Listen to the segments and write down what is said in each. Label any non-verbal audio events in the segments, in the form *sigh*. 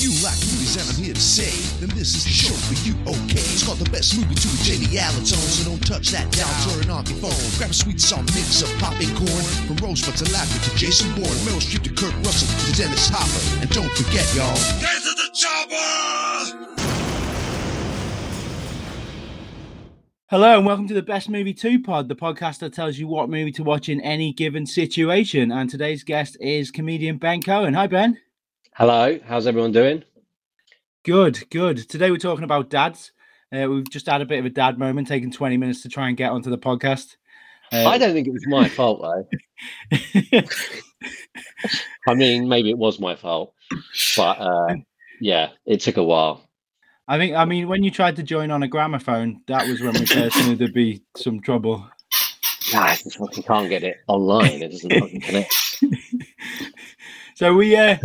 You like movies and I'm here to say, then this is the show for you, okay? It's called the best movie to a Jamie Allen so don't touch that down, turn off your phone. Grab a sweet salt mix of popping corn, from Rosebud to Laffy to Jason Bourne, Meryl Streep to Kurt Russell to Dennis Hopper. And don't forget, y'all, get to the chopper! Hello and welcome to the Best Movie 2 Pod, the podcast that tells you what movie to watch in any given situation. And today's guest is comedian Ben Cohen. Hi, Ben. Hello, how's everyone doing? Good, good. Today we're talking about dads. Uh, we've just had a bit of a dad moment, taking 20 minutes to try and get onto the podcast. Uh, I don't think it was my fault though. *laughs* I mean, maybe it was my fault, but uh, yeah, it took a while. I think, I mean, when you tried to join on a gramophone, that was when we first knew there'd be some trouble. Nah, I just fucking can't get it online. It doesn't fucking connect. So we uh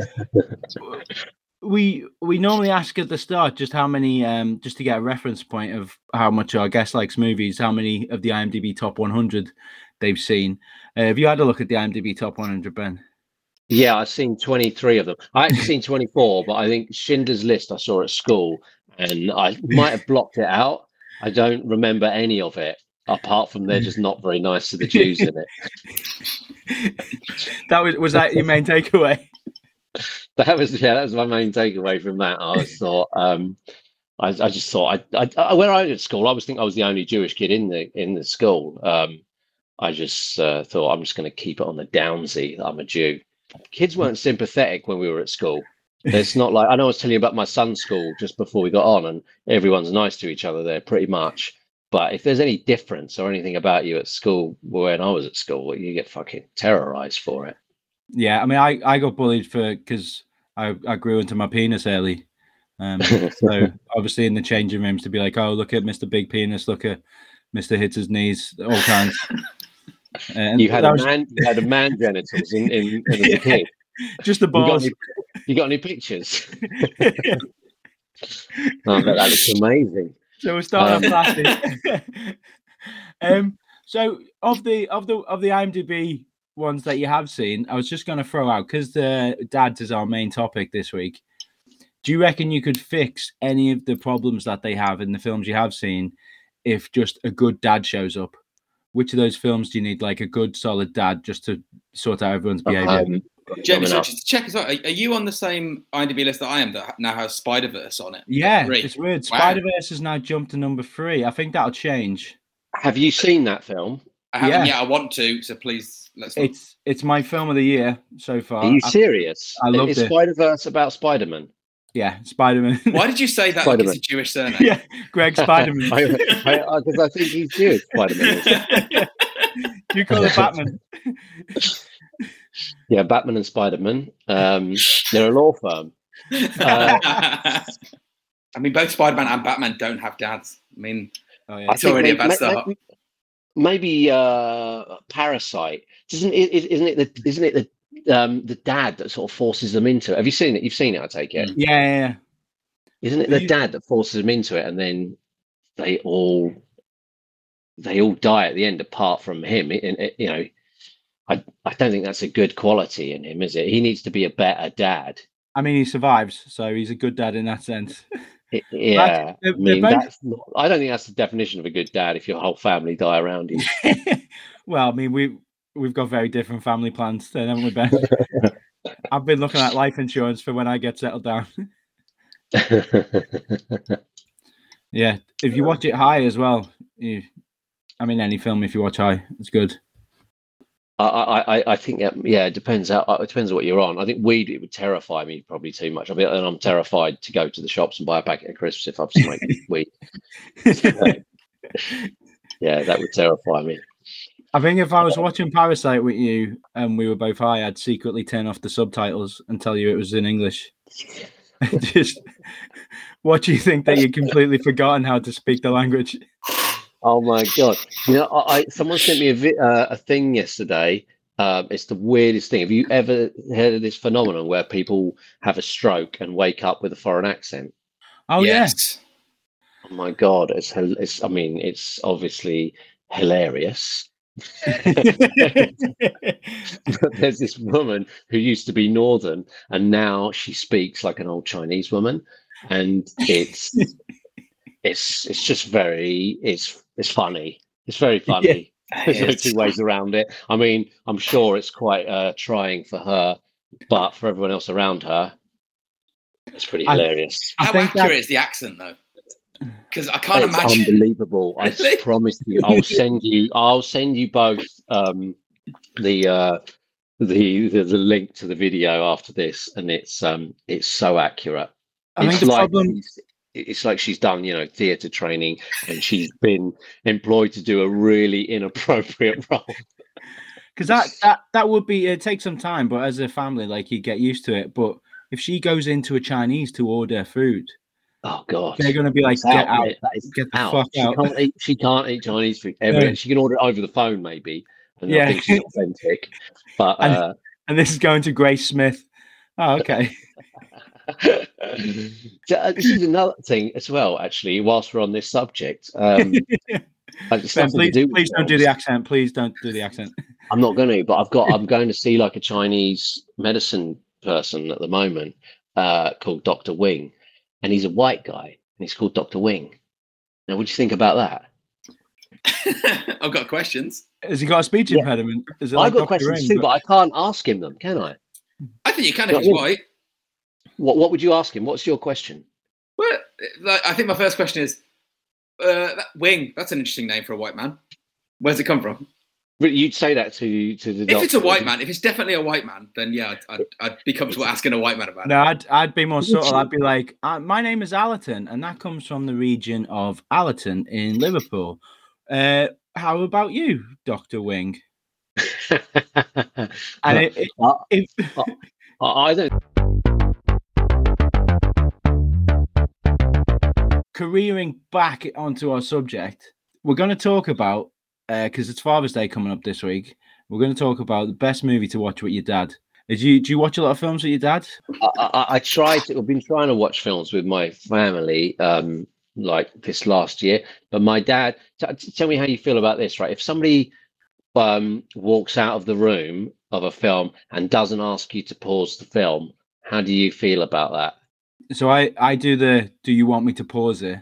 *laughs* we we normally ask at the start just how many um just to get a reference point of how much our guest likes movies, how many of the IMDb top 100 they've seen. Uh, have you had a look at the IMDb top 100, Ben? Yeah, I've seen 23 of them. I actually seen 24, but I think Schindler's List I saw at school and I might have blocked it out. I don't remember any of it apart from they're just not very nice to the Jews in it. *laughs* that was was that your main takeaway? *laughs* that was yeah, that was my main takeaway from that. I *laughs* thought, um, I, I just thought, I, I, when I was at school, I was think I was the only Jewish kid in the in the school. Um, I just uh, thought I'm just going to keep it on the downsy I'm a Jew. Kids weren't sympathetic when we were at school. It's not like I know I was telling you about my son's school just before we got on, and everyone's nice to each other there pretty much. But if there's any difference or anything about you at school when I was at school, you get fucking terrorized for it. Yeah, I mean, I, I got bullied for because I, I grew into my penis early. Um, *laughs* so obviously in the changing rooms to be like, oh, look at Mr. Big Penis, look at Mr. Hits his knees, all kinds. *laughs* And You had a was man, you had a man genitals in, in, *laughs* in kid. just the You got, balls. any, you got any pictures? Oh, that, that looks amazing. so we're starting on plastic. um, so of the of the of the IMDb ones that you have seen, I was just going to throw out because the dads is our main topic this week. Do you reckon you could fix any of the problems that they have in the films you have seen if just a good dad shows up? Which of those films do you need like a good solid dad just to sort out everyone's behavior? Um, Jamie, so just to check as well. Are, are you on the same IMDb list that I am that now has Spider Verse on it? yeah, Three. it's weird. Wow. Spider Verse has now jumped to number three. I think that'll change. Have you seen that film? I haven't Yeah. yet. I want to, so please let's. Not. It's it's my film of the year so far. Are you I- serious? I loved Is it. Spider Verse about Spider Man? yeah, Spider Man. Why did you say that like it's a Jewish surname? yeah, Greg Spider Man. Because *laughs* I, I, 'cause I think he's Jewish. Spider Man. *laughs* you call it Batman? *laughs* Yeah, Batman and Spider Man. Um, they're a law firm. Uh, I mean, both Spider Man and Batman don't have dads. I mean, Oh yeah. It's already a bad start. May- Maybe uh, Parasite. Isn't it? Isn't it the? Isn't it the? Um, the dad that sort of forces them into it. Have you seen it? You've seen it, I take it. Yeah, yeah, yeah. Isn't it the You- dad that forces them into it, and then they all they all die at the end, apart from him? It- and it- you know, I I don't think that's a good quality in him, is it? He needs to be a better dad. I mean, he survives, so he's a good dad in that sense. *laughs* Yeah, I mean, both- not, I don't think that's the definition of a good dad. If your whole family die around you, *laughs* well, I mean, we we've got very different family plans, then, haven't we, Ben? *laughs* I've been looking at life insurance for when I get settled down. *laughs* yeah, if you watch it high as well, you, I mean, any film if you watch high, it's good. I, I, I- I think that, yeah, it depends how it depends on what you're on. I think weed it would terrify me probably too much. I mean, and I'm terrified to go to the shops and buy a packet of crisps if I've smoked *laughs* weed. Yeah, that would terrify me. I think if I was watching Parasite with you and we were both high, I'd secretly turn off the subtitles and tell you it was in English. *laughs* Just what do you think that you'd completely forgotten how to speak the language? Oh my god! You know, I, I someone sent me a vi- uh, a thing yesterday. Um, it's the weirdest thing. Have you ever heard of this phenomenon where people have a stroke and wake up with a foreign accent? Oh yes. Oh my god! It's, it's I mean, it's obviously hilarious. But there's this woman who used to be northern and now she speaks like an old chinese woman and it's *laughs* it's it's just very it's it's funny. It's very funny. *laughs* There's no two ways around it. I mean i'm sure it's quite uh trying for her but for everyone else around her it's pretty hilarious. I How think accurate that- is the accent though? Because I can't it's imagine. unbelievable. I *laughs* promise you i'll send you i'll send you both um the uh the, the the link to the video after this and it's um it's so accurate. I think it's the like problem. It's like she's done you know theater training and she's been employed to do a really inappropriate *laughs* role. Because that that that would be it takes some time but as a family like you get used to it. But if she goes into a chinese to order food oh god they're going to be like get out is get the out. fuck she out. can't eat she can't eat chinese food ever No. she can order it over the phone maybe and Yeah. i think she's authentic but *laughs* And- uh and this is going to grace smith. Oh okay *laughs* this is another thing as well actually whilst we're on this subject um *laughs* ben, please, do please don't do the accent please don't do the accent *laughs* I'm not going to, but I've got. I'm going to see like a Chinese medicine person at the moment, uh, called Doctor Wing, and he's a white guy, and he's called Doctor Wing. Now, what do you think about that? I've got questions. has he got a speech Yeah. impediment is it I've like got Dr. questions Ring, too, but I can't ask him them, can I? I think you can if he's white. What What would you ask him? What's your question? Well, like, I think my first question is, uh, that wing. That's an interesting name for a white man. Where's it come from? But You'd say that to to the. If it's a white man, if it's definitely a white man, then yeah, I'd, I'd, I'd be comfortable asking a white man about it. no i'd, I'd be more Would subtle i'd be like uh, my name is allerton and that comes from the region of allerton in liverpool uh how about you dr wing *laughs* and it, it- Uh, if, I I don't. Careering back onto our subject, we're going to talk about because it's Father's Day coming up this week. We're going to talk about the best movie to watch with your dad. Did you do you watch a lot of films with your dad? I, I, I tried to, I've been trying to watch films with my family um like this last year but my dad t- t- tell me how you feel about this right if somebody um walks out of the room of a film and doesn't ask you to pause the film how do you feel about that So I I do the do you want me to pause it?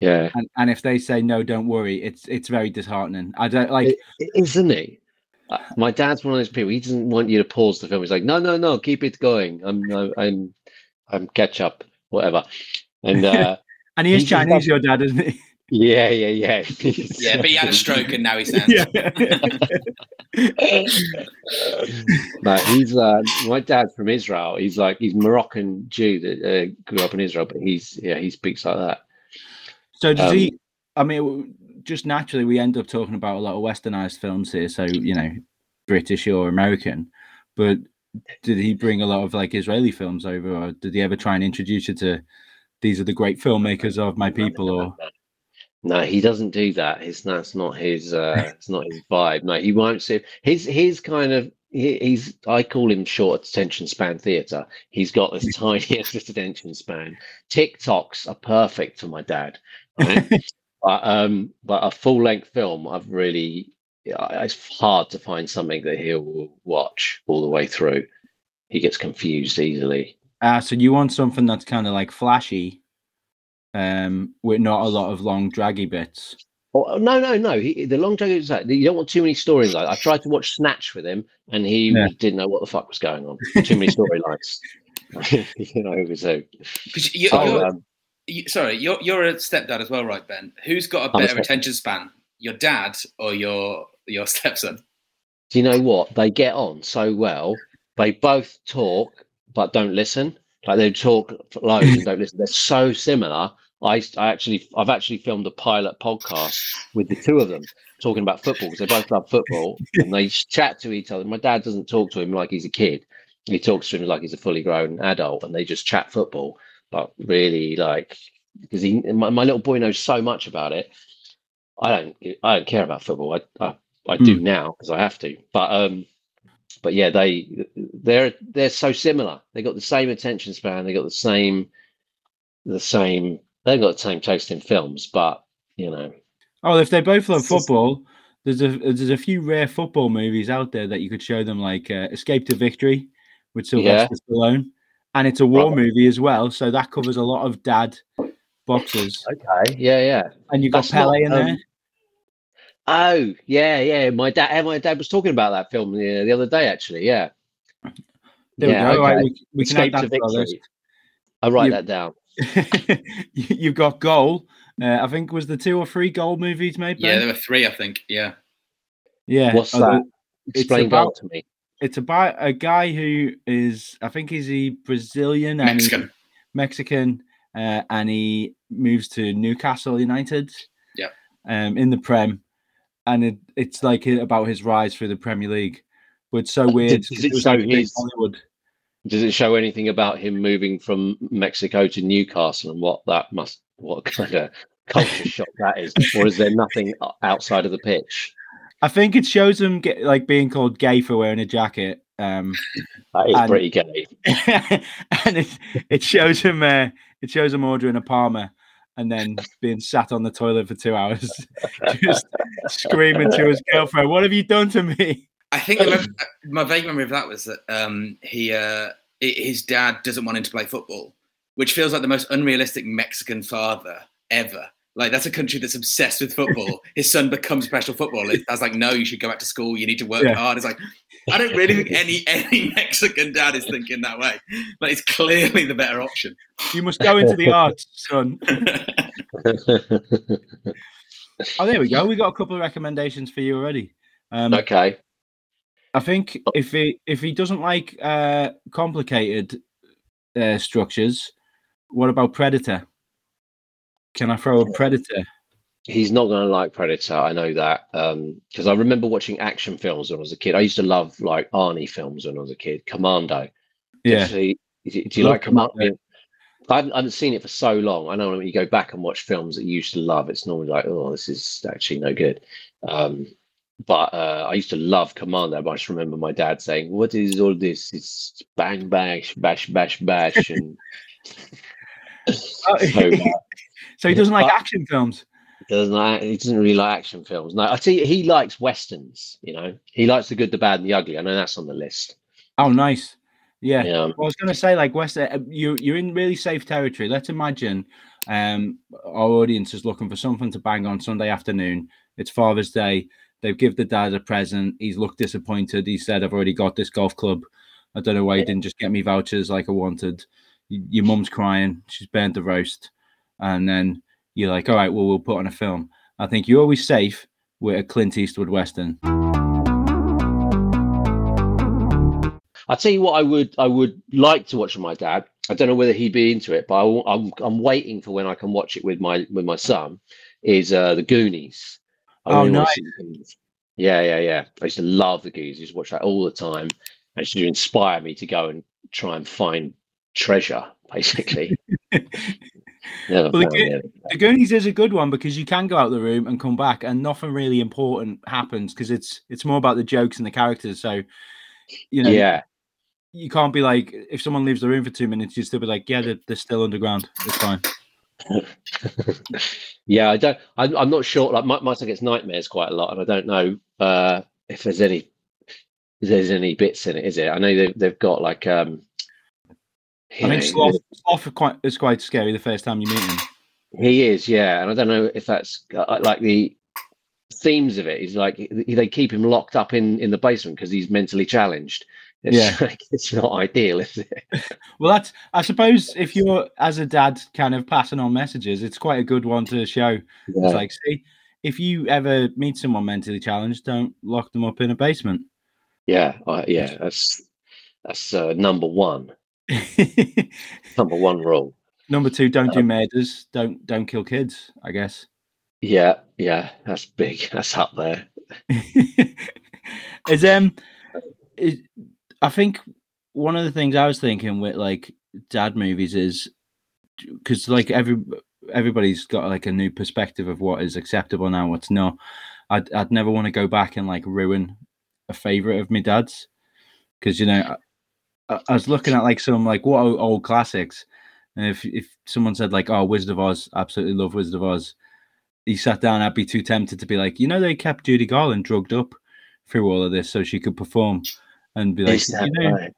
yeah And and if they say no, don't worry. It's it's very disheartening. I don't like I- I- isn't he Uh, my dad's one of those people he doesn't want you to pause the film he's like no no no keep it going i'm i'm i'm catch up whatever and *laughs* uh and he is he Chinese, your dad, isn't he? Yeah yeah yeah *laughs* Yeah, but he had a stroke and now he stands. *laughs* *laughs* no, he's uh, my dad's from Israel. He's like he's Moroccan Jew that uh, grew up in Israel, but he's yeah he speaks like that. So does Um, he? I mean, just naturally, we end up talking about a lot of westernized films here. So you know, British or American. But did he bring a lot of like Israeli films over, or did he ever try and introduce you to these are the great filmmakers of my people? Or No, he doesn't do that. His that's not his. Uh, it's not his vibe. No, he won't see his his kind of. He, he's I call him short attention span theatre. He's got this *laughs* tiniest *laughs* attention span. TikToks are perfect for my dad. Right? *laughs* but um, but a full length film, I've really. It's hard to find something that he'll watch all the way through. He gets confused easily. ah, so you want something that's kind of like flashy, um, with not a lot of long draggy bits. Oh, no, no, no. He, the long drag is that you don't want too many storylines. I tried to watch Snatch with him, and he Yeah. didn't know what the fuck was going on. Too many storylines. *laughs* you know, it was a. 'Cause you, So, you're, um, you, sorry, you're you're a stepdad as well, right, Ben? Who's got a I'm a better stepdad. attention span, your dad or your your stepson? do you know what? They get on so well. They both talk but don't listen. Like they talk for loads and don't listen. They're so similar. I, I actually, I've actually filmed a pilot podcast with the two of them talking about football because they both love football and they *laughs* chat to each other. My dad doesn't talk to him like he's a kid. He talks to him like he's a fully grown adult, and they just chat football. But really, like, because he, my, my little boy knows so much about it. I don't, I don't care about football. I, I, I do now because I have to. But um, but yeah, they they're they're so similar. They got the same attention span. They got the same the same. They've got the same taste in films, but you know, Oh, if they both love football, there's a there's a few rare football movies out there that you could show them, like uh, Escape to Victory with Sylvester Stallone, and it's a war movie as well, so that covers a lot of dad boxers. Okay. Yeah, yeah. And you've got That's not, Pele in um, there. Oh, yeah, yeah. My dad, my dad was talking about that film the, the other day, actually. Yeah. There yeah, we go. Right, okay. we, we can add that to. Victory. I'll write You- that down. *laughs* You- You've got Goal. Uh, I think was the two or three goal movies made. Yeah, there were three, I think. Yeah. yeah. What's Oh, that? it's Explain about- goal to me. It's about a guy who is, I think, he's he Brazilian and Mexican. Mexican, uh, and he moves to Newcastle United. Yep. Um, in the Prem, and it, it's like about his rise through the Premier League. But it's so weird. does it was show like big Hollywood. Does it show anything about him moving from Mexico to Newcastle and what that must, what kind of culture shock that is, or is there nothing outside of the pitch? I think it shows him get like being called gay for wearing a jacket. Um, That is And- pretty gay. *laughs* and it, it shows him uh, it shows him ordering a Palmer and then being sat on the toilet for two hours, *laughs* just screaming to his girlfriend, "What have you done to me?" I think the my vague memory of that was that um, he, uh, his dad doesn't want him to play football, which feels like the most unrealistic Mexican father ever. Like that's a country that's obsessed with football. *laughs* His son becomes a professional footballer. I was like, no, you should go back to school. You need to work Yeah. hard. It's like, I don't really think any *laughs* any Mexican dad is thinking that way. But it's clearly the better option. You must go into the *laughs* arts, son. Oh, there we go. We got a couple of recommendations for you already. Um, okay. I think if he if he doesn't like uh, complicated uh, structures, what about Predator? Can I throw a Predator? He's not going to like Predator. I know that because I remember watching action films when I was a kid. I used to love like Arnie films when I was a kid. Commando. Yeah, Actually, do you, do you Love like Commando? Commando. I haven't, I haven't seen it for so long. I know when you go back and watch films that you used to love, it's normally like, oh, this is actually no good. Um, but uh, I used to love Commando. But I just remember my dad saying, "What is all this? It's bang, bash, bash, bash, bash." *laughs* And Oh, *laughs* so, so he doesn't like action films. doesn't like, he doesn't really like action films. No, I you, he likes westerns. You know, he likes the good, the bad, and the ugly. I know that's on the list. Oh, nice. Yeah. Yeah, Well, I was going to say, like West, uh, you you're in really safe territory. Let's imagine um, our audience is looking for something to bang on Sunday afternoon. It's Father's Day. They've given the dad a present. He's looked disappointed. He said, "I've already got this golf club. I don't know why you didn't just get me vouchers like I wanted." Your mum's crying. She's burnt the roast, and then you're like, "All right, well, we'll put on a film." I think you're always safe with a Clint Eastwood western. I'll tell you what I would I would like to watch with my dad. I don't know whether he'd be into it, but I, am I'm waiting for when I can watch it with my with my son. Is uh, the Goonies? I Oh, wanna see the Goonies. Yeah, yeah, yeah. I used to love the Goonies. I used to watch that all the time. And it used to inspire me to go and try and find treasure, basically. *laughs* Well, the Go- The Goonies is a good one because you can go out the room and come back, and nothing really important happens because it's it's more about the jokes and the characters. So, you know, Yeah, you can't be like if someone leaves the room for two minutes, you still be like, yeah, they're, they're still underground. It's fine. *laughs* yeah. I don't. I'm, I'm not sure. Like my, my son gets nightmares quite a lot, and I don't know uh, if there's any if there's any bits in it. Is it? I know they've they've got like um. I think know, Sloth, Sloth quite is quite scary the first time you meet him. He is, yeah, and I don't know if that's uh, like the themes of it is like they keep him locked up in in the basement because he's mentally challenged. It's Yeah. like, *laughs* it's not ideal, is it? *laughs* Well, that's I suppose if you're as a dad kind of passing on messages, it's quite a good one to show. Yeah. It's like, see, if you ever meet someone mentally challenged, don't lock them up in a basement. yeah, yeah, that's that's uh, number one, *laughs* number one rule. Number two, don't do murders. Don't don't kill kids. I guess. Yeah, yeah, that's big. That's up there. is um, is, I think one of the things I was thinking with like dad movies is because like every everybody's got like a new perspective of what is acceptable now, what's not. I'd I'd never want to go back and like ruin a favorite of my dad's because you know mm. I, I was looking at like some like what old, old classics. And if if someone said like, "Oh, Wizard of Oz," absolutely love Wizard of Oz. he sat down, I'd be too tempted to be like, you know, they kept Judy Garland drugged up through all of this so she could perform, and be like, you know, right?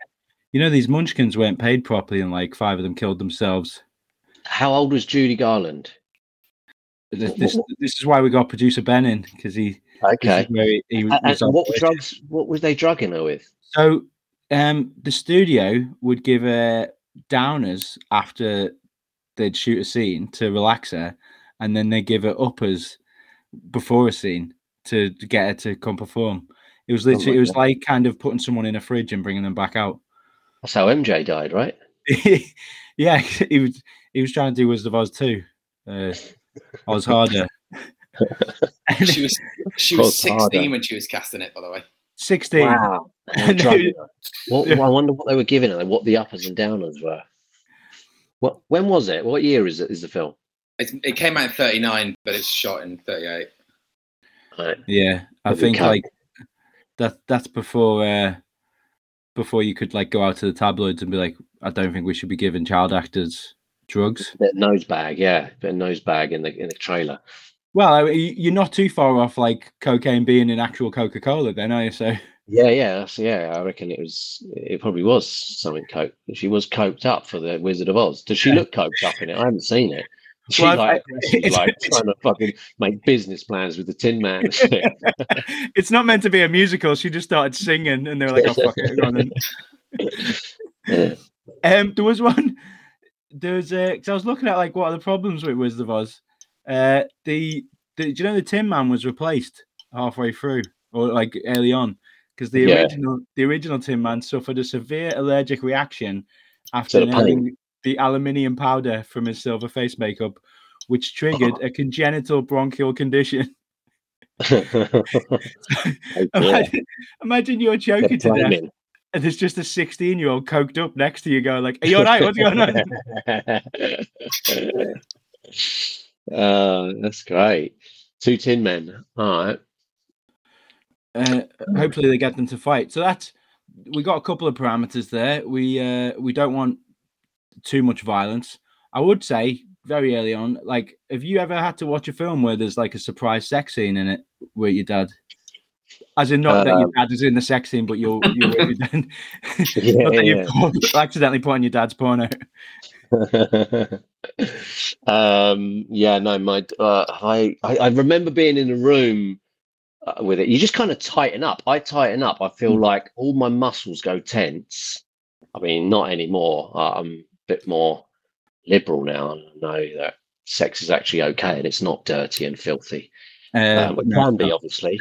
you know, these Munchkins weren't paid properly, and like five of them killed themselves. How old was Judy Garland? This, this, this is why we got producer Ben in because he, Okay. he, he was. And, was and what drugs? What was they drugging her with? So, um, the studio would give her downers after they'd shoot a scene to relax her, and then they give her uppers before a scene to get her to come perform. It was literally, it was like kind of putting someone in a fridge and bringing them back out. That's how MJ died, right? *laughs* yeah, *laughs* he was he was trying to do Wizard of Oz too. Uh, *laughs* Oz harder. She was she was Close harder. 16 when she was casting it, by the way. Sixteen. Wow. They were And they- drugging her. What, I wonder what they were giving her, what the uppers and downers were. What? When was it? What year is it? Is the film? It, it came out in 39, but it's shot in 38. Right. Yeah, I think like that. That's before uh before you could like go out to the tabloids and be like, I don't think we should be giving child actors drugs. Bit of nose bag, yeah, bit of nose bag in the in the trailer. Well, you're not too far off like cocaine being in actual Coca Cola, then, are you? So Yeah, yeah, yeah. I reckon it was. It probably was something coke. She was coked up for the Wizard of Oz. Does she Yeah. look coked up in it? I haven't seen it. She Well, like, I- like it's- trying to fucking make business plans with the Tin Man. *laughs* it's not meant to be a musical. She just started singing, and they were like, "Oh fuck it." *laughs* Um, there was one. There was uh 'cause I was looking at like what are the problems with Wizard of Oz. Uh, the, the do you know the Tin Man was replaced halfway through or like early on because the Yeah. original the original Tin Man suffered a severe allergic reaction after the paint. The aluminium powder from his silver face makeup, which triggered Oh. a congenital bronchial condition. *laughs* *laughs* Imagine, imagine you're choking to death, and there's just a 16 year old coked up next to you, going like, "Are you all right? What's going on?" uh, *laughs* that's great. Two Tin Men. All right. uh, hopefully they get them to fight. So that's we got a couple of parameters there. We uh, we don't want too much violence. I would say very early on, like, have you ever had to watch a film where there's like a surprise sex scene in it with your dad? As in, not that your Um, dad is in the sex scene, but you're you're with your dad. Yeah, *laughs* *laughs* not that yeah, you've put- accidentally put on your dad's porno. *laughs* um, yeah, no, my uh, I, I I remember being in a room uh, with it. You just kind of tighten up. I tighten up. I feel Mm. like all my muscles go tense. I mean, not anymore. Uh, a bit more liberal now, and I know that sex is actually okay and it's not dirty and filthy. Uh, Um, it no, can be, obviously.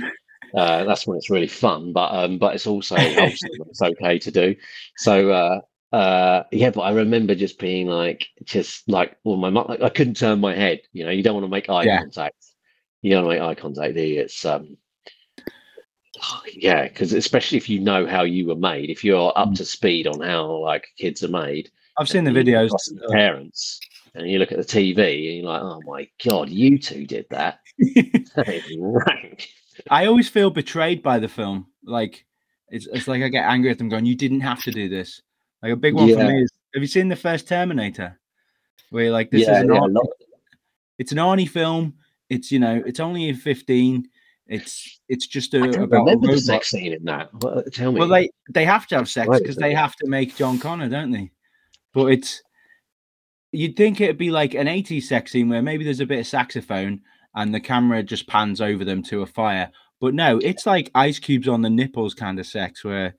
Uh, that's when it's really fun, but um, but it's also *laughs* it's okay to do. So uh, uh, yeah, but I remember just being like, just like, well, my mu- I couldn't turn my head. You know, you don't want to make eye Yeah. contact. You don't want to make eye contact. Do you? It's um, yeah, because especially if you know how you were made, if you're up Mm. to speed on how like kids are made, I've seen the videos. the uh, parents, and you look at the TV, and you're like, oh my god, you two did that. Rank. *laughs* *laughs* I always feel betrayed by the film. Like it's it's like I get angry at them, going, "You didn't have to do this." Like a big one for me is: Have you seen the first Terminator? Where you're like, this yeah, is an yeah, Arnie, it's an Arnie film. It's you know, it's only in fifteen. It's it's just a I about a remember the sex scene in that. Tell me. Well, they they have to have sex because they have to make John Connor, don't they? But it's you'd think it'd be like an 80s sex scene where maybe there's a bit of saxophone and the camera just pans over them to a fire. But no, it's like ice cubes on the nipples kind of sex where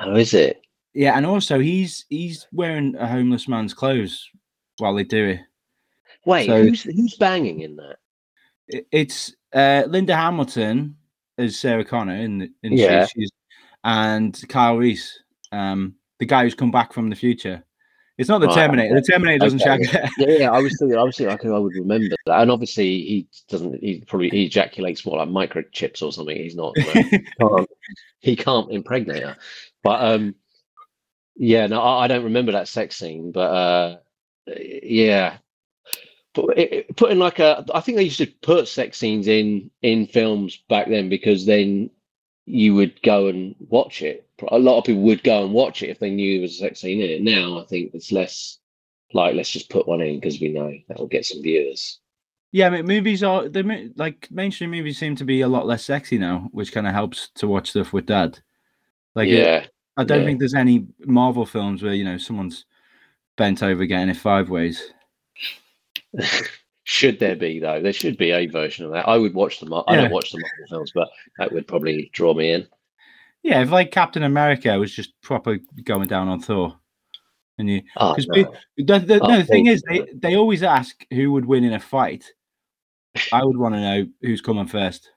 oh, is it? yeah, and also he's he's wearing a homeless man's clothes while they do it. Wait, So- who's who's banging in that? It- It's uh, Linda Hamilton as Sarah Connor in, the- in Yeah. She's and Kyle Reese, um, the guy who's come back from the future. It's not the Right, Terminator. The Terminator doesn't Okay. shag. Yeah, yeah. I was thinking, I was thinking, I, I would remember that. And obviously, he doesn't. He probably he ejaculates more like microchips or something. He's not. *laughs* can't, he can't impregnate her. But um, yeah, no, I, I don't remember that sex scene. But uh, yeah, but it, it- putting like a, I think they used to put sex scenes in in films back then because then you would go and watch it. A lot of people would go and watch it if they knew there was a sex scene in it. Now I think it's less like let's just put one in because we know that will get some viewers. Yeah, I mean, movies are the mo- like mainstream movies seem to be a lot less sexy now, which kind of helps to watch stuff with dad. Like, it- yeah, I don't yeah. think there's any Marvel films where you know someone's bent over getting it five ways. *laughs* should there be though? There should be a version of that. I would watch them. I Yeah. don't watch the Marvel films, but that would probably draw me in. Yeah, if like Captain America was just proper going down on Thor, and you Oh, because no. the, the, Oh, no, the thing is they they always ask who would win in a fight. I would want to know who's coming first.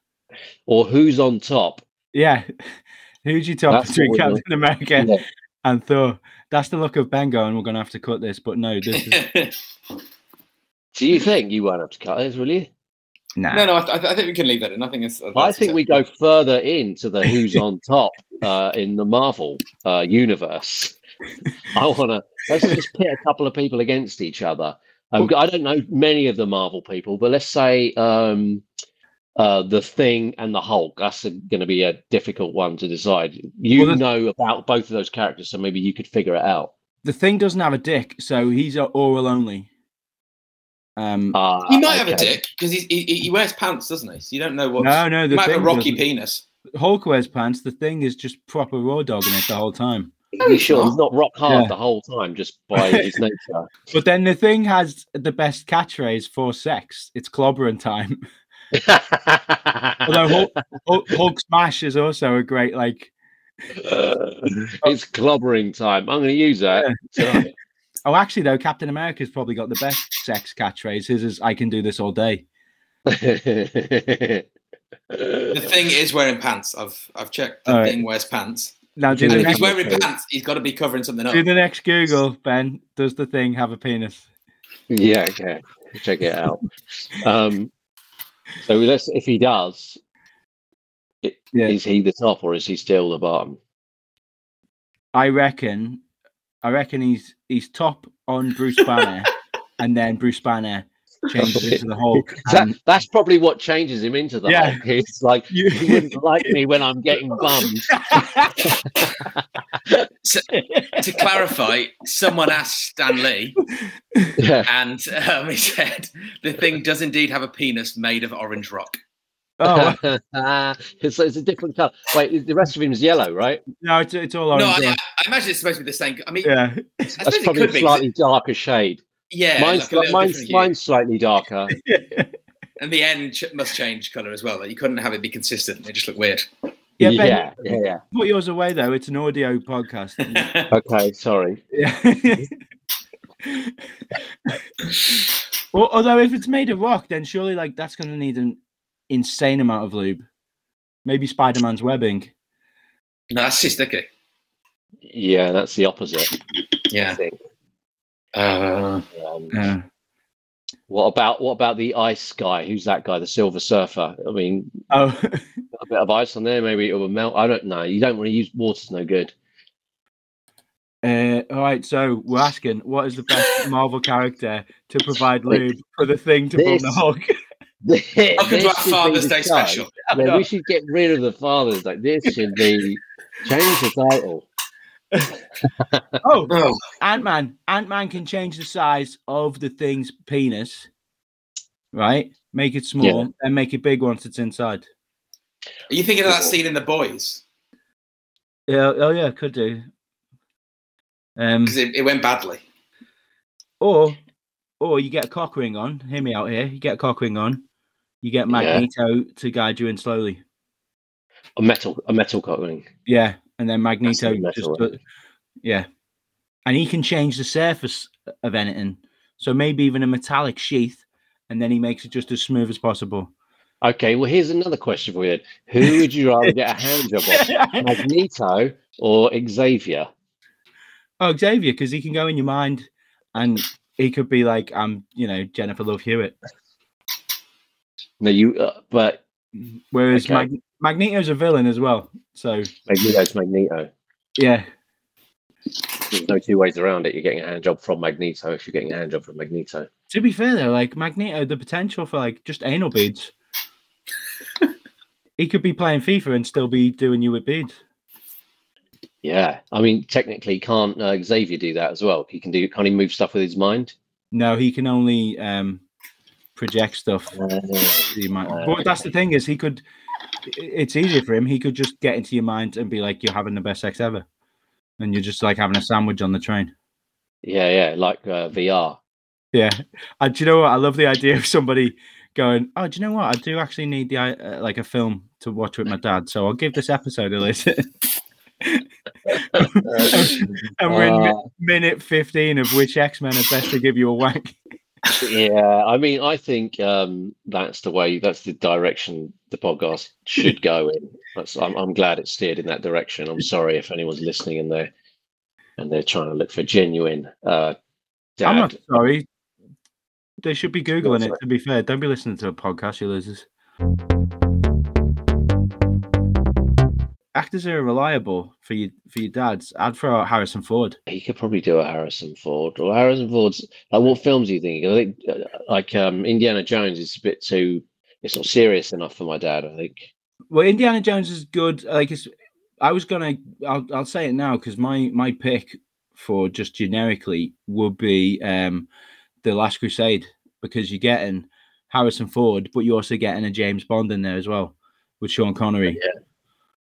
Or who's on top? Yeah, *laughs* who's your top That's between Captain America Yeah. and Thor? That's the look of Ben going. We're going to have to cut this, but no, this is *laughs* Do you think you won't have to cut it, will you? Nah. no, no, I, th- I think we can leave that in. I think it's. I think we go further into the who's on *laughs* top uh, in the Marvel uh, universe. I want to let's just pit a couple of people against each other. Um, I don't know many of the Marvel people, but let's say um, uh, the Thing and the Hulk. That's going to be a difficult one to decide. You Well, know about both of those characters, so maybe you could figure it out. The thing doesn't have a dick, so he's oral only. Um, Uh, He might have a dick because he, he he wears pants, doesn't he? So you don't know what. no, no, he the might have a rocky doesn't. penis. Hulk wears pants. The thing is just proper raw dogging it the whole time. Are you sure he's not rock hard Yeah. the whole time just by *laughs* his nature? But then the thing has the best catchphrase for sex. It's clobbering time. Although Hulk, Hulk, Hulk smash is also a great like. *laughs* it's clobbering time. I'm going to use that. tonight. Oh, actually, though, Captain America's probably got the best sex catchphrases. His is "I can do this all day." *laughs* The thing is wearing pants. I've I've checked. The All right. thing wears pants. Now do Yeah, the If he's wearing Okay. pants, he's got to be covering something up. do the next Google. Ben, does the thing have a penis? yeah, okay. Check it out. Um, so let's if he does, i- Yeah. is he the top or is he still the bottom? I reckon. I reckon he's he's top on Bruce Banner, *laughs* and then Bruce Banner changes into the Hulk. *laughs* That, that's probably what changes him into the Yeah. Hulk. It's like *laughs* You- you wouldn't like me when I'm getting bummed. to clarify, someone asked Stan Lee, Yeah. and um, he said the thing does indeed have a penis made of orange rock. Oh *laughs* it's, it's a different color. Wait, the rest of him is yellow, right? no, it's, it's all No. I. I imagine it's supposed to be the same. I mean, yeah, I suppose That's it probably could a slightly it- darker shade. yeah, mine's like mine's, mine's slightly darker. *laughs* and the end ch- must change color as well. Like you couldn't have it be consistent; they just look weird. yeah, yeah, yeah, yeah. Put yours away though. It's an audio podcast. *laughs* Okay, sorry. yeah. well, although if it's made of rock, then surely like that's going to need an insane amount of lube. Maybe Spider Man's webbing. no, that's too sticky. Yeah, that's the opposite. I Yeah. think. Uh, Um, Yeah. What about what about the ice guy? Who's that guy? The Silver Surfer. I mean, Oh, *laughs* a bit of ice on there, maybe it will melt. I don't know. You don't want to use water's no good. uh, all right. So we're asking, what is the best Marvel character to provide lube for the thing to bomb the This- Hulk? *laughs* welcome This to our Father's Day special. *laughs* Yeah, we should get rid of the Father's Day. This should be change the title. Oh, *laughs* Oh, Ant Man. Ant Man can change the size of the thing's penis, right? Make it small and make it big once it's inside. are you thinking of that scene in The Boys? Yeah. Oh, yeah. Could do. Um, Because it, it went badly. or, or you get a cock ring on. Hear me out here. You get a cock ring on. You get Yeah. Magneto to guide you in slowly. A metal, a metal coupling. Yeah, and then Magneto metal just yeah, and he can change the surface of anything. So maybe even a metallic sheath, and then he makes it just as smooth as possible. Okay, well, here's another question for you. Who would you rather get a hand job on, *laughs* Magneto or Xavier? oh, Xavier, because he can go in your mind, and he could be like, "I'm, you know, Jennifer Love Hewitt." No, you. Uh, but Whereas Okay. Mag- Magneto's a villain as well. So Magneto's Magneto. yeah, There's no two ways around it. You're getting a hand job from Magneto if you're getting a hand job from Magneto. to be fair though, like Magneto, the potential for like just anal beads. *laughs* he could be playing FIFA and still be doing you with beads. Yeah, I mean, technically, can't uh, Xavier do that as well? He can do. Can't he move stuff with his mind? No, he can only um, project stuff. Might, but that's the thing is he could. It's easier for him. He could just get into your mind and be like, "You're having the best sex ever," and you're just like having a sandwich on the train. yeah, yeah, like uh, VR. Yeah, and do you know what? I love the idea of somebody going, "Oh, do you know what? I do actually need the uh, like a film to watch with my dad, so I'll give this episode a listen." *laughs* *laughs* and we're in Uh, minute fifteen of which X Men are best to give you a wank. Yeah, I mean, I think um, that's the way. That's the direction the podcast should go in. That's, I'm, I'm glad it steered in that direction. I'm sorry if anyone's listening and they're and they're trying to look for genuine uh, I'm not sorry. They should be googling it. To be fair, don't be listening to a podcast, you losers. Actors are reliable for you for your dads. I'd throw out Harrison Ford. He could probably do a Harrison Ford or Harrison Ford's. Like, what films are you thinking? I think uh, like um, Indiana Jones is a bit too. It's not serious enough for my dad. I think. Well, Indiana Jones is good. Like it's, I was gonna, I'll, I'll say it now because my my pick for just generically would be um the Last Crusade because you're getting Harrison Ford, but you're also getting a James Bond in there as well with Sean Connery, Yeah,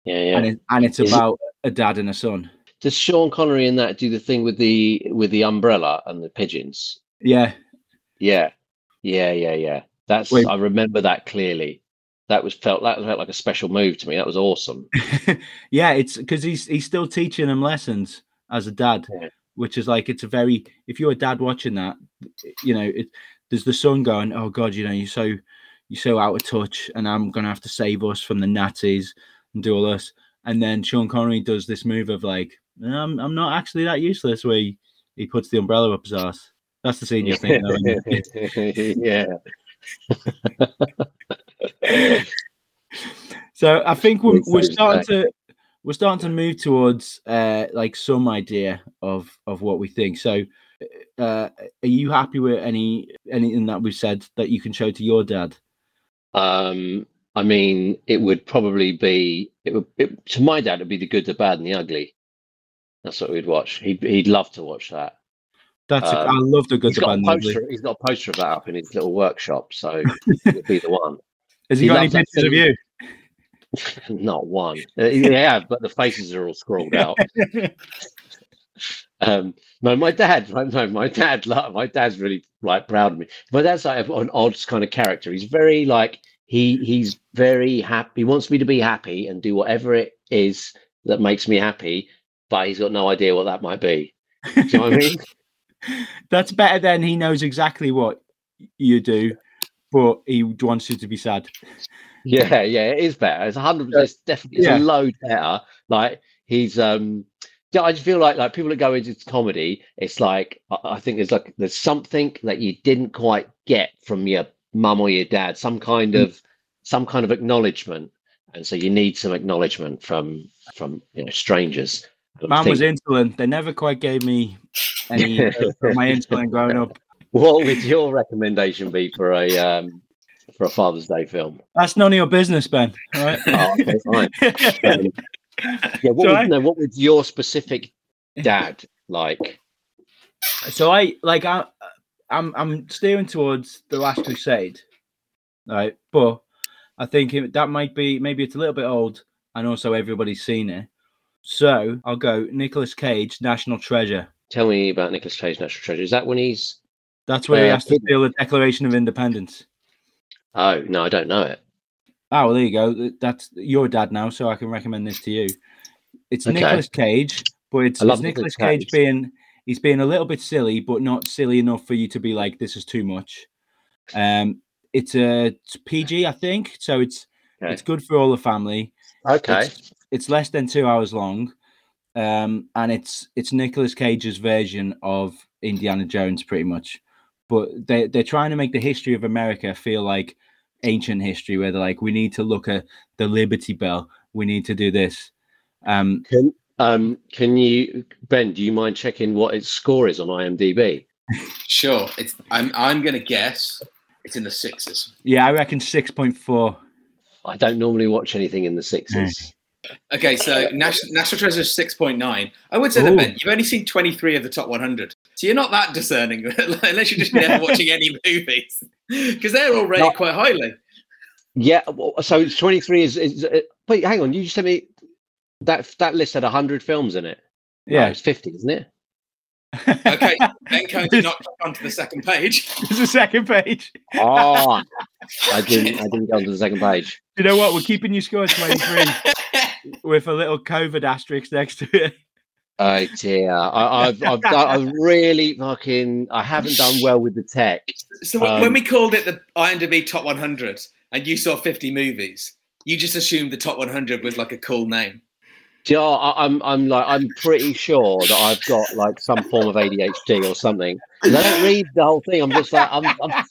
yeah. and it, and it's Is it- about a dad and a son. Does Sean Connery in that do the thing with the with the umbrella and the pigeons? Yeah, Yeah, yeah, yeah, yeah. That's Wait. I remember that clearly. That was felt that felt like a special move to me. That was awesome. *laughs* yeah, it's because he's he's still teaching him lessons as a dad, Yeah. which is like it's a very if you're a dad watching that, you know, it there's the son going, oh god, you know, you're so you're so out of touch, and I'm gonna have to save us from the Nazis and do all this, and then Sean Connery does this move of like, I'm I'm not actually that useless, where he, he puts the umbrella up his ass. That's the scene you're thinking of. yeah. *laughs* So I think we're, we're starting to we're starting to move towards uh like some idea of of what we think. So uh are you happy with any anything that we've said that you can show to your dad? Um, I mean, it would probably be it would it, to my dad. It'd be the good, the bad, and the ugly. That's what we'd watch. He'd he'd love to watch that. That's Um, I love the good the bad and the ugly. poster. He's got a poster of that up in his little workshop, so *laughs* it'd be the one. Has he, he got any pictures of you? *laughs* Not one. Uh, yeah, but the faces are all scrawled out. *laughs* Um, no, my dad. No, my dad. like, My dad's really like proud of me. My dad's like an odd kind of character. He's very like he he's very happy. He wants me to be happy and do whatever it is that makes me happy, but he's got no idea what that might be. Do you know what I mean? *laughs* That's better than he knows exactly what you do, but he wants you to be sad. Yeah, yeah, it is better. It's a hundred percent. It's definitely it's Yeah. a load better. Like he's um. Yeah, I just feel like like people that go into comedy, it's like I, I think there's like there's something that you didn't quite get from your mum or your dad, some kind Mm. of some kind of acknowledgement, and so you need some acknowledgement from from you know strangers. And I was insulin. They never quite gave me any of my insulin growing up. *laughs* What would your recommendation be for a um for a Father's Day film? That's none of your business, Ben. All right. Oh, okay, fine. *laughs* Um, yeah, what Sorry? would, no, what would your specific dad like? so I like I I'm I'm steering towards the Last Crusade, right? But I think it, that might be maybe it's a little bit old, and also everybody's seen it. So I'll go Nicolas Cage, National Treasure. Tell me about Nicolas Cage, National Treasure. Is that when he's? That's where he Uh, has to steal the Declaration of Independence. Oh no, I don't know it. Oh, well, there you go. That's your dad now, so I can recommend this to you. It's Okay. Nicolas Cage, but it's, it's Cage Cage. being he's being a little bit silly, but not silly enough for you to be like, this is too much. Um, it's a it's PG, I think, so it's Okay. it's good for all the family. Okay. It's, it's less than two hours long, um, and it's it's Nicolas Cage's version of Indiana Jones, pretty much. But they they're trying to make the history of America feel like ancient history, where they're like, we need to look at the Liberty Bell, we need to do this. Um, Can um can you Ben? Do you mind checking what its score is on IMDb? *laughs* Sure. It's I'm I'm gonna guess it's in the sixes. yeah, I reckon six point four. I don't normally watch anything in the sixes. Okay, so National, National Treasure six point nine. I would say that Ben, you've only seen twenty three of the top one hundred, so you're not that discerning *laughs* unless you're just never *laughs* watching any movies. Because they're all rated No. quite highly. Yeah, so it's 23 is, is uh, wait, hang on, you just said me that that list had 100 films in it. No, Yeah. it's 50, isn't it? *laughs* Okay, then Cohen did not click onto the second page. *laughs* There's a second page. Oh, I *laughs* didn't I didn't go to the second page. You know what? We're keeping you score 23 with a little COVID asterisk next to it. Oh dear, I, I've I've done, I've really fucking I haven't done well with the tech. So when- when Um, we called it the IMDb Top 100 and you saw 50 movies, you just assumed the Top 100 was like a cool name. Do you know, I, I'm I'm like I'm pretty sure that I've got like some form of ADHD or something. I don't read the whole thing. I'm just like I'm, I'm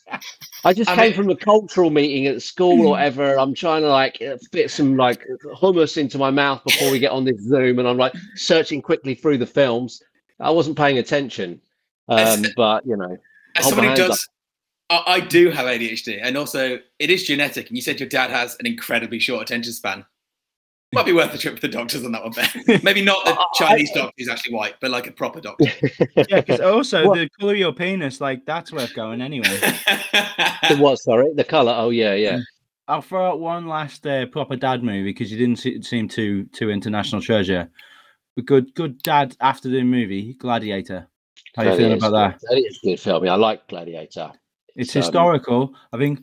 I just I came mean- from a cultural meeting at school or whatever. I'm trying to like fit some like hummus into my mouth before we get on this Zoom, and I'm like searching quickly through the films. I wasn't paying attention, um, As- but you know, As Hold my someone who does, I, I do have ADHD, and also it is genetic. And you said your dad has an incredibly short attention span. Might be worth a trip to the doctors on that one, Ben. *laughs* Maybe not the Chinese doctor who's actually white, but like a proper doctor. Yeah, because also What- the color of your penis, like that's worth going anyway. *laughs* the what? Sorry, the color. Oh yeah, yeah. I'll throw out one last uh, proper dad movie because you didn't se- seem too too international treasure. A good good dad afternoon movie, Gladiator. How you feeling about that? good. That is a good film. I like Gladiator. It's um, historical. I think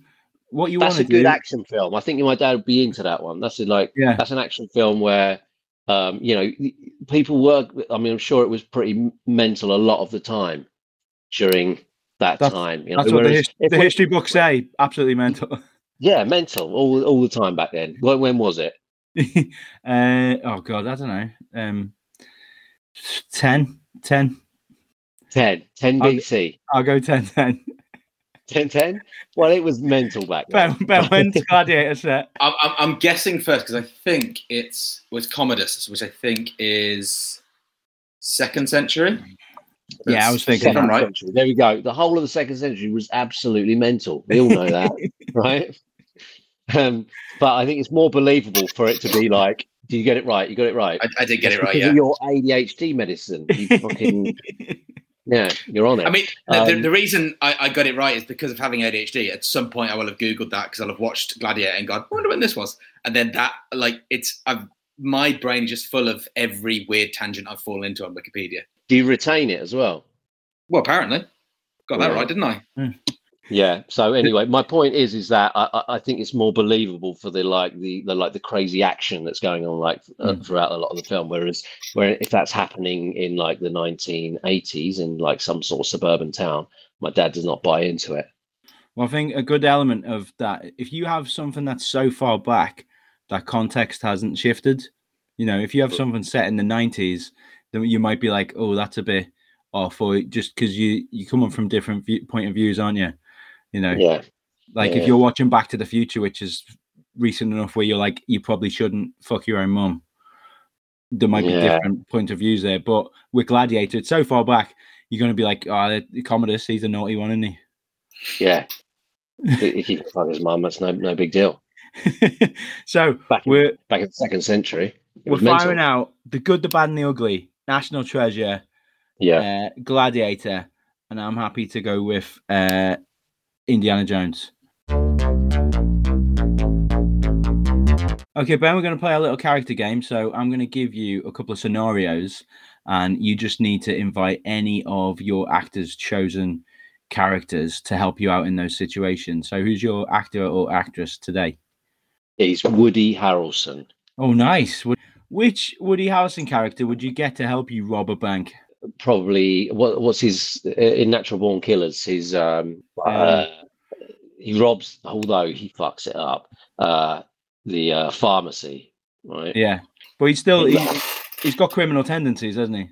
what you want That's a good action film. I think my dad would be into that one. That's a, like Yeah. that's an action film where um, you know people work. I mean, I'm sure it was pretty mental a lot of the time during that That's- time. You know, That's what the, his- the history books say. Absolutely mental. *laughs* yeah, mental all all the time back then. When, when was it? *laughs* uh, oh god, I don't know. Um, 10, 10. 10, 10 I'll- BC, I'll go 10, 10. *laughs* 10, 10? Well, it was mental back then. Ben, ben *laughs* when's Gladiator set? I'm, I'm, I'm guessing first because I think it's was Commodus, which I think is second century. Yeah, I was thinking Second Second, right? century. There we go. The whole of the second century was absolutely mental. We all know that, *laughs* right? Um, but I think it's more believable for it to be like, "Did you get it right? You got it right." I, I did get It's it right. because Yeah. of your ADHD medicine. You fucking *laughs* yeah, you're on it. I mean, the, the, Um, the reason I, I got it right is because of having ADHD. At some point, I will have Googled that because I'll have watched Gladiator and gone, I wonder when this was. And then that, like, it's, I've, my brain is just full of every weird tangent I've fallen into on Wikipedia. Do you retain it as well? Well, apparently. Got that Yeah. right, didn't I? Yeah. So anyway, my point is, is that I, I- think it's more believable for the like the, the like the crazy action that's going on like uh, Mm. throughout a lot of the film. Whereas, where if that's happening in like the 1980s in like some sort of suburban town, my dad does not buy into it. Well, I think a good element of that, if you have something that's so far back that context hasn't shifted, you know, if you have something set in the 90s, then you might be like, oh, that's a bit off, or just because you, you're coming from different view, point of views, aren't you? You know, Yeah. like yeah. if you're watching Back to the Future, which is recent enough where you're like, you probably shouldn't fuck your own mum. There might be Yeah. different point of views there, but with Gladiator, it's so far back, you're going to be like, oh, the Commodus, he's a naughty one, isn't he? Yeah. *laughs* if he can fuck his mum, that's no no big deal. *laughs* so Back in, we're back in the second century, we're mental. firing out the good, the bad, and the ugly. National Treasure, Yeah. uh, Gladiator, and I'm happy to go with uh, Indiana Jones. Okay, Ben, we're going to play a little character game. So I'm going to give you a couple of scenarios, and you just need to invite any of your actors' chosen characters to help you out in those situations. So who's your actor or actress today? He's Woody Harrelson. Oh, nice. Which Woody Harrelson character would you get to help you rob a bank? Probably what what's his uh, in Natural Born Killers? His um uh, he robs, although he fucks it up. Uh, the uh, pharmacy, right? Yeah, but he's still he, he's got criminal tendencies, hasn't he?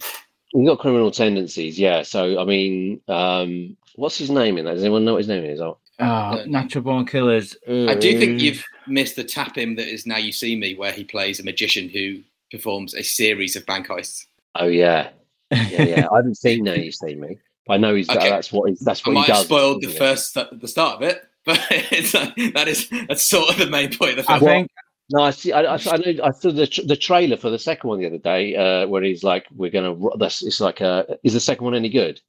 He's got criminal tendencies, yeah. So I mean, um, what's his name in that? Does anyone know what his name is? Oh, Oh, natural born killers. I do think Uh, you've missed the tap him that is Now You See Me, where he plays a magician who performs a series of bank heists. oh yeah, yeah, yeah. *laughs* I haven't seen that. You've seen me. I know he's Okay. that's what he's that's I what might he have does. spoiled the it? first st- the start of it, but *laughs* it's like, that is that's sort of the main point of the I think No, I see. I, I, I know. I saw the the trailer for the second one the other day, uh, where he's like, "We're gonna." ro- That's it's like, uh, is the second one any good?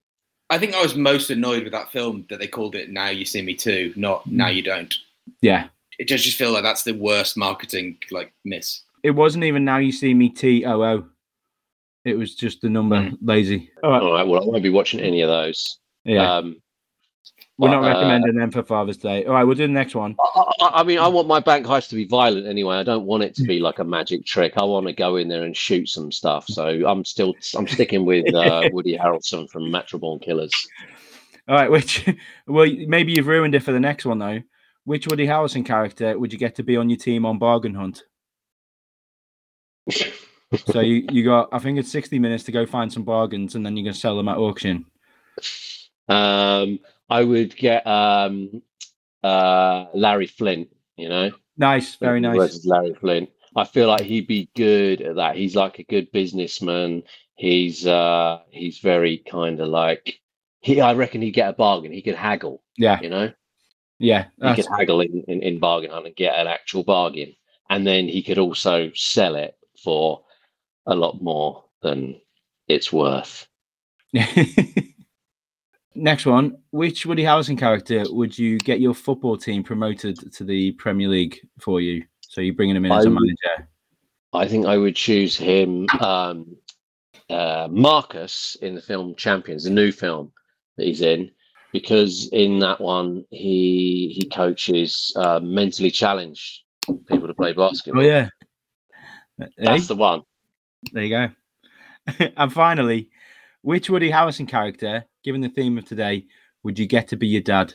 I think I was most annoyed with that film that they called it "Now You See Me Too," not "Now You Don't." Yeah, It just just feel like that's the worst marketing like miss. it wasn't even now you see me T O O. It was just the number Mm. lazy. All right, All right. Well, I won't be watching any of those. yeah, Um, we're not uh, recommending them for Father's Day. All right, we'll do the next one. I, I, I mean, I want my bank heist to be violent anyway. I don't want it to be like a magic trick. I want to go in there and shoot some stuff. So I'm still I'm sticking with uh, *laughs* Woody Harrelson from Natural Born Killers. All right, which *laughs* well maybe you've ruined it for the next one though. Which Woody Harrelson character would you get to be on your team on Bargain Hunt? So you, you got I think it's 60 minutes to go find some bargains and then you're gonna sell them at auction. Um, I would get um, uh, Larry Flynt. You know, Nice, very nice. Versus Larry Flynt. I feel like he'd be good at that. He's like a good businessman. He's uh, he's very kind of like he. I reckon he'd get a bargain. He could haggle. Yeah, You know. yeah. he could haggle in, in, in bargain hunt and get an actual bargain and then he could also sell it for a lot more than it's worth *laughs* Next one. Which Woody Harrelson character would you get your football team promoted to the Premier League for you? So you're bringing him in as a I would- manager. i think i would choose him um, uh, marcus in the film champions the new film that he's in because in that one he he coaches uh, mentally challenged people to play basketball Oh yeah. Hey, that's the one there you go. *laughs* and finally, which Woody Harrelson character, given the theme of today, would you get to be your dad?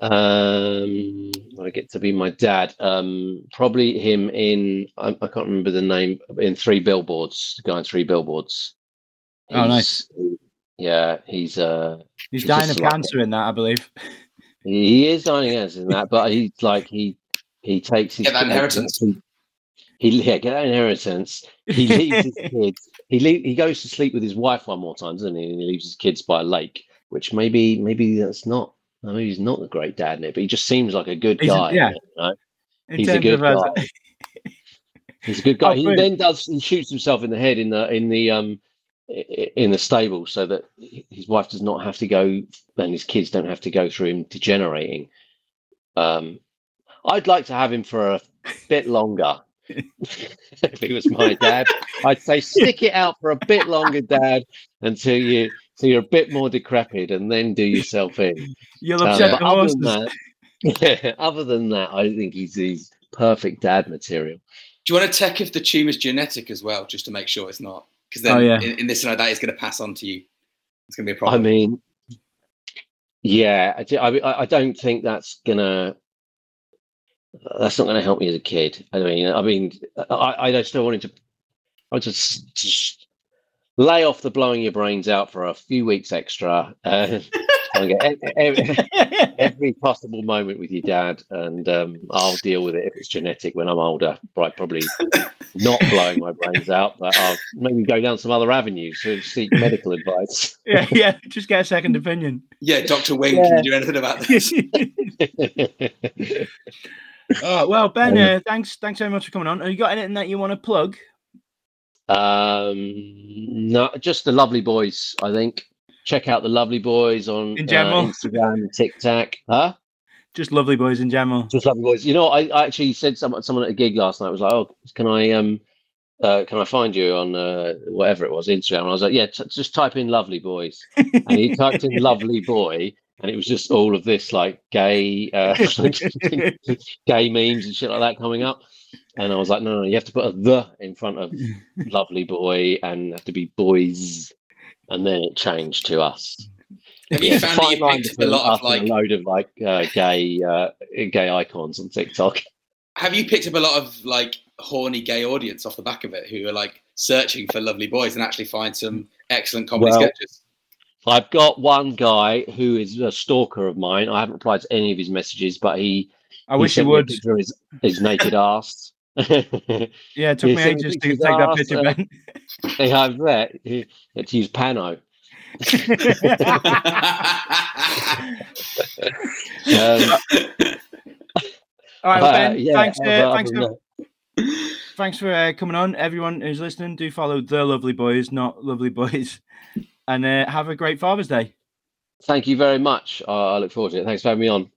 Um, I get to be my dad. Um, probably him in I, I can't remember the name in Three Billboards. The guy in Three Billboards. Oh, nice. Yeah, he's uh He's He's dying just of like- cancer in that, I believe. he, *laughs* he is dying as in that, but he's like he he takes his Get that inheritance. He, he yeah, get that inheritance. He leaves his *laughs* kids. He le- he goes to sleep with his wife one more time, doesn't he? And he leaves his kids by a lake, which maybe maybe that's not. Maybe he's not a great dad in it, but he just seems like a good He's a- guy. yeah. you know? He's a good guy. *laughs* He's a good guy. Oh, he then does he shoots himself in the head in the in the um in the stable so that his wife does not have to go and his kids don't have to go through him degenerating. Um, I'd like to have him for a bit longer. If he was my dad, I'd say stick it out for a bit longer, Dad, until you so you're a bit more decrepit, and then do yourself in. You'll Um, upset but the other horses. than that, yeah, other than that, I think he's he's perfect dad material. Do you want to check if the tumour's genetic as well, just to make sure it's not? Because then Oh, yeah. in, in this scenario, that is going to pass on to you. It's going to be a problem. I mean, yeah, I, do- I, mean, I I don't think that's gonna. That's not gonna help me as a kid. I mean, I mean, I, I still wanted to. I just, just lay off the blowing your brains out for a few weeks extra and, *laughs* and get e- e- every possible moment with your dad, and um, I'll deal with it if it's genetic when I'm older. Right, probably not blowing my brains out, but I'll maybe go down some other avenues to seek medical advice. *laughs* yeah, yeah. Just get a second opinion. yeah, Doctor Wing, Yeah. can you do anything about *laughs* this? Oh, well, Ben, uh, thanks, thanks very much for coming on. Have you got anything that you want to plug? Um, no, just the Lovely Boys. I think check out the Lovely Boys on In general? uh, Instagram, TikTok. Huh? Just lovely boys in general. Just Lovely Boys. You know, I, I actually said someone someone at a gig last night was like, "Oh, can I um, uh, can I find you on uh, whatever it was Instagram?" And I was like, "Yeah, t- just type in Lovely Boys." And he typed in *laughs* Lovely Boy, and it was just all of this like gay, uh, *laughs* *laughs* gay memes and shit like that coming up. And I was like, no, no, you have to put a the in front of *laughs* lovely boy and have to be boys. And then it changed to us. Have Yeah, you it's a found that you picked up a lot of like? a load of like uh, gay, uh, gay icons on TikTok. Have you picked up a lot of like horny gay audience off the back of it who are like searching for lovely boys and actually find some excellent comedy Well, sketches? I've got one guy who is a stalker of mine. I haven't replied to any of his messages, but he, I he wish you sent me a would. his, his naked ass. *laughs* Yeah, it took me ages to take that picture, uh, Ben. *laughs* yeah, I bet. He, it's used Pano. *laughs* Um, All right, well, uh, Ben. yeah, thanks, uh, thanks, for, thanks for uh, coming on. Everyone who's listening, do follow the Lovely Boys, not Lovely Boys. And uh, have a great Father's Day. Thank you very much. I I look forward to it. Thanks for having me on.